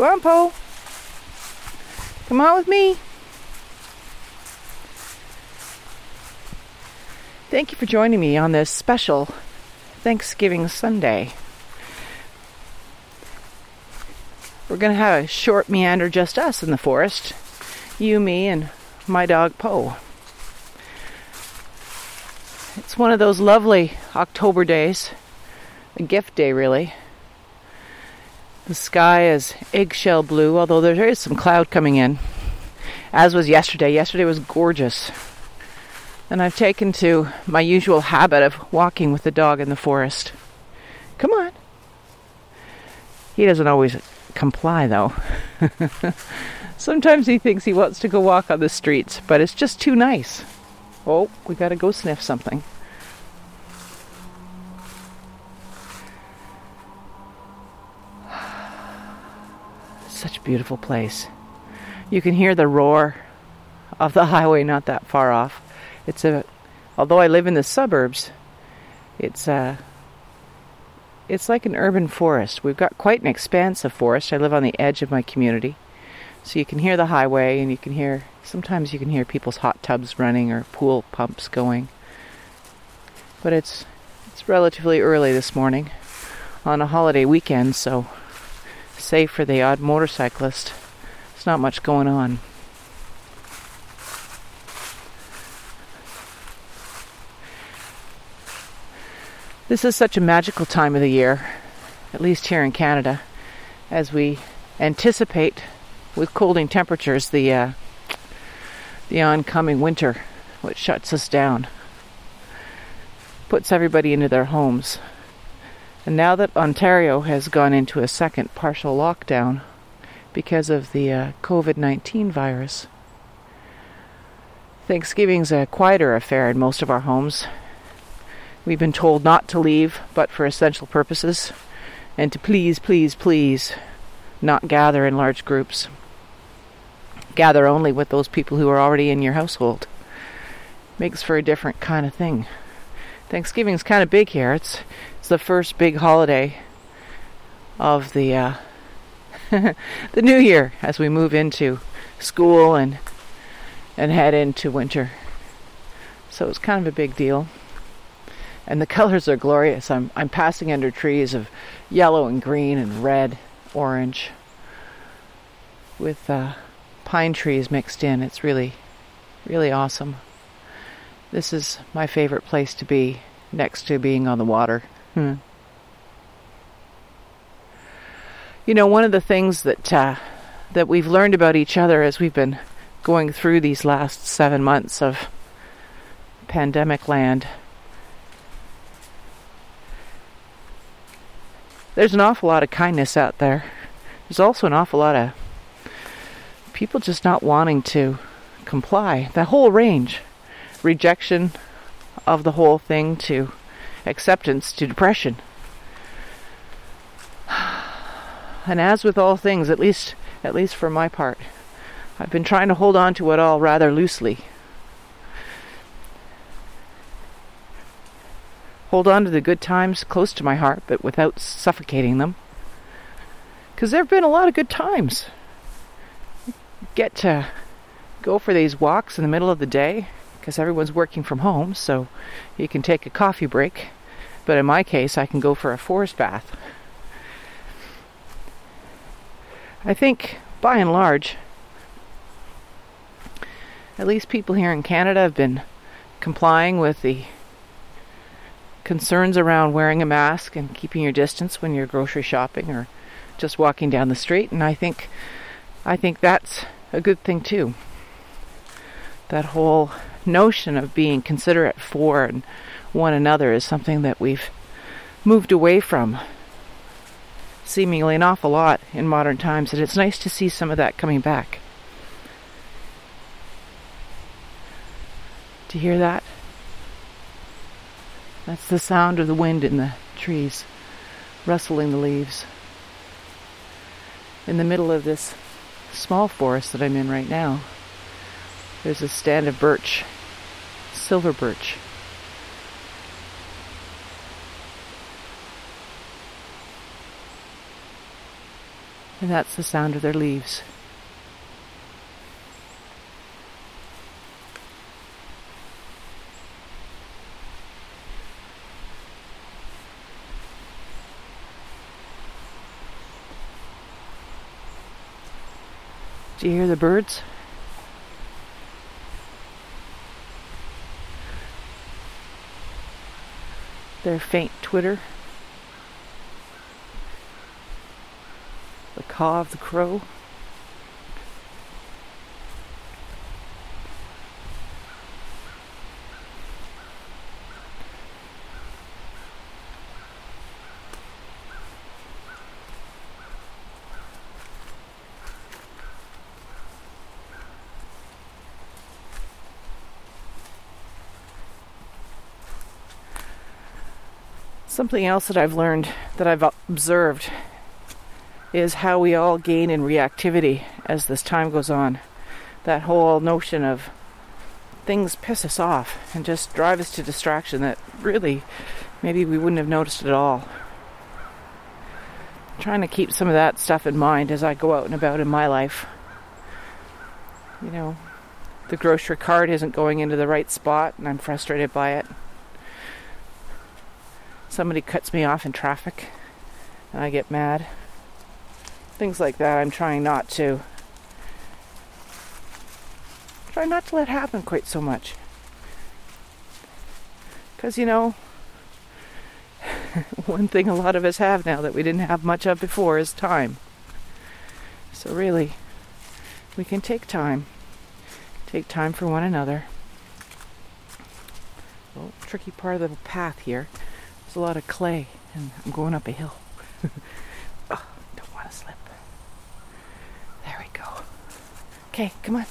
Poe. Come on with me. Thank you for joining me on this special Thanksgiving Sunday. We're going to have a short meander, just us in the forest. You, me, and my dog Poe. It's one of those lovely October days, a gift day, really. The sky is eggshell blue, although there is some cloud coming in, as was yesterday. Yesterday was gorgeous. And I've taken to my usual habit of walking with the dog in the forest. Come on. He doesn't always comply, though. Sometimes he thinks he wants to go walk on the streets, but it's just too nice. Oh, we gotta go sniff something. Beautiful place. You can hear the roar of the highway not that far off. It's a although I live in the suburbs, it's a it's like an urban forest. We've got quite an expanse of forest. I live on the edge of my community. So you can hear the highway and you can hear sometimes you can hear people's hot tubs running or pool pumps going. But it's it's relatively early this morning on a holiday weekend, so save for the odd motorcyclist, there's not much going on. This is such a magical time of the year, at least here in Canada, as we anticipate with cooling temperatures the uh, the oncoming winter, which shuts us down, puts everybody into their homes. And now that Ontario has gone into a second partial lockdown because of the uh, COVID 19 virus, Thanksgiving's a quieter affair in most of our homes, We've been told not to leave but for essential purposes and to please, please, please not gather in large groups. Gather only with those people who are already in your household. Makes for a different kind of thing. Thanksgiving's kind of big here. It's the first big holiday of the uh, the new year as we move into school and and head into winter. So it's kind of a big deal and the colors are glorious. I'm I'm passing under trees of yellow and green and red, orange, with uh, pine trees mixed in. It's really, really awesome. This is my favorite place to be, next to being on the water. Hmm. You know, one of the things that uh, that we've learned about each other as we've been going through these last seven months of pandemic land there's an awful lot of kindness out there. There's also an awful lot of people just not wanting to comply. The whole range rejection of the whole thing to acceptance to depression. And as with all things, at least at least for my part, I've been trying to hold on to it all rather loosely. hold on to the good times close to my heart, but without suffocating them. Because there have been a lot of good times. Get to go for these walks in the middle of the day because everyone's working from home, so you can take a coffee break. But in my case, I can go for a forest bath. I think, by and large, at least people here in Canada have been complying with the concerns around wearing a mask and keeping your distance when you're grocery shopping or just walking down the street and I think I think that's a good thing too. That whole notion of being considerate for one another is something that we've moved away from seemingly an awful lot in modern times and it's nice to see some of that coming back. Do you hear that? That's the sound of the wind in the trees, rustling the leaves. In the middle of this small forest that I'm in right now, there's a stand of birch, silver birch. And that's the sound of their leaves. Do you hear the birds? Their faint twitter. The caw of the crow. Something else that I've learned, that I've observed, is how we all gain in reactivity as this time goes on. That whole notion of things piss us off and just drive us to distraction that really maybe we wouldn't have noticed at all. I'm trying to keep some of that stuff in mind as I go out and about in my life. You know, the grocery cart isn't going into the right spot and I'm frustrated by it somebody cuts me off in traffic and I get mad. Things like that I'm trying not to try not to let happen quite so much. Cuz you know, one thing a lot of us have now that we didn't have much of before is time. So really, we can take time. Take time for one another. Well, tricky part of the path here there's a lot of clay, and I'm going up a hill. oh, don't want to slip. There we go. Okay, come on.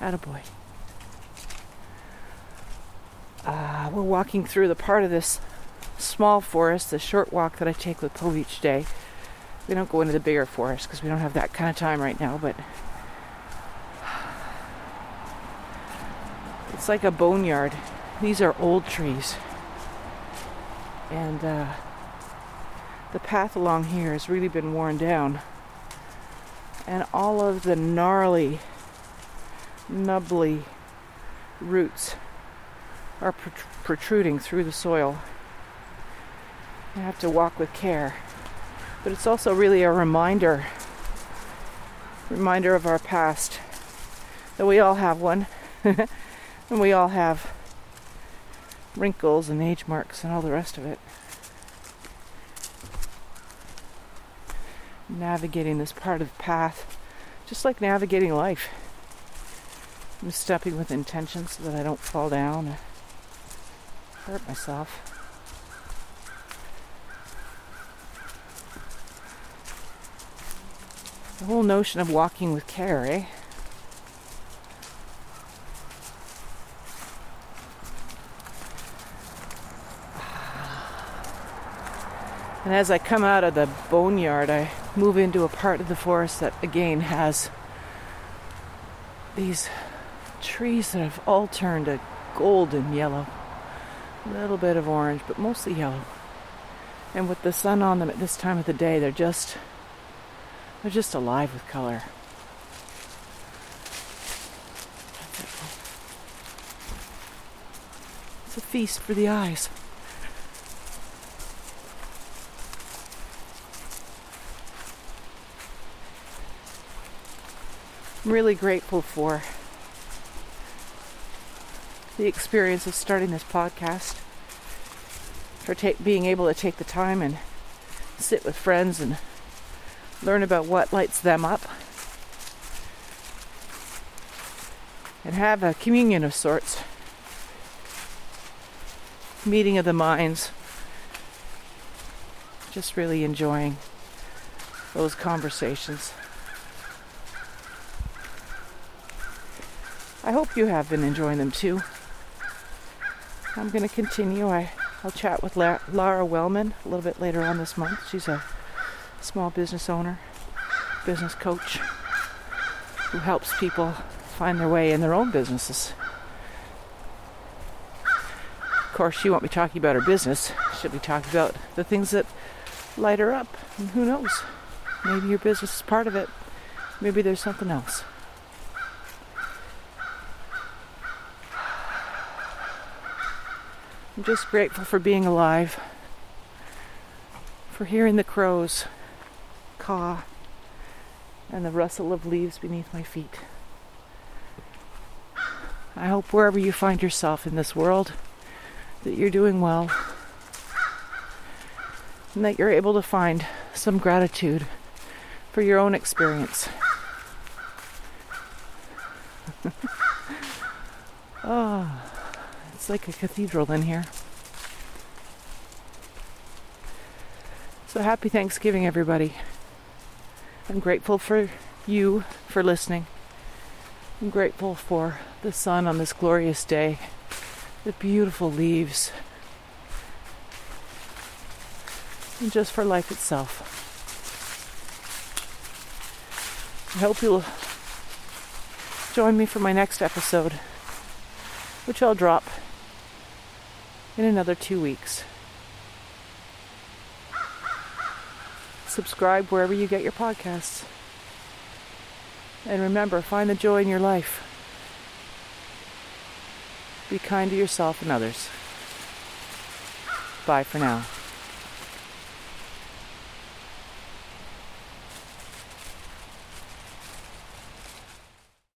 Attaboy. Uh, we're walking through the part of this small forest, the short walk that I take with Poe each day. We don't go into the bigger forest because we don't have that kind of time right now, but it's like a boneyard. These are old trees and uh, the path along here has really been worn down. And all of the gnarly nubbly roots are protruding through the soil. I have to walk with care. But it's also really a reminder reminder of our past that we all have one. And we all have wrinkles and age marks and all the rest of it. Navigating this part of the path, just like navigating life. I'm stepping with intention so that I don't fall down or hurt myself. The whole notion of walking with care, eh? And as I come out of the boneyard, I move into a part of the forest that again has these trees that have all turned a golden yellow. A little bit of orange, but mostly yellow. And with the sun on them at this time of the day, they're just they're just alive with color. It's a feast for the eyes. I'm really grateful for the experience of starting this podcast, for ta- being able to take the time and sit with friends and learn about what lights them up, and have a communion of sorts, meeting of the minds, just really enjoying those conversations. I hope you have been enjoying them too. I'm going to continue. I, I'll chat with La- Lara Wellman a little bit later on this month. She's a small business owner, business coach who helps people find their way in their own businesses. Of course, she won't be talking about her business. She'll be talking about the things that light her up. And who knows? Maybe your business is part of it. Maybe there's something else. I'm just grateful for being alive, for hearing the crows caw and the rustle of leaves beneath my feet. I hope wherever you find yourself in this world that you're doing well and that you're able to find some gratitude for your own experience. oh, it's like a cathedral in here. So happy Thanksgiving, everybody. I'm grateful for you for listening. I'm grateful for the sun on this glorious day, the beautiful leaves, and just for life itself. I hope you'll join me for my next episode, which I'll drop in another two weeks. Subscribe wherever you get your podcasts. And remember, find the joy in your life. Be kind to yourself and others. Bye for now.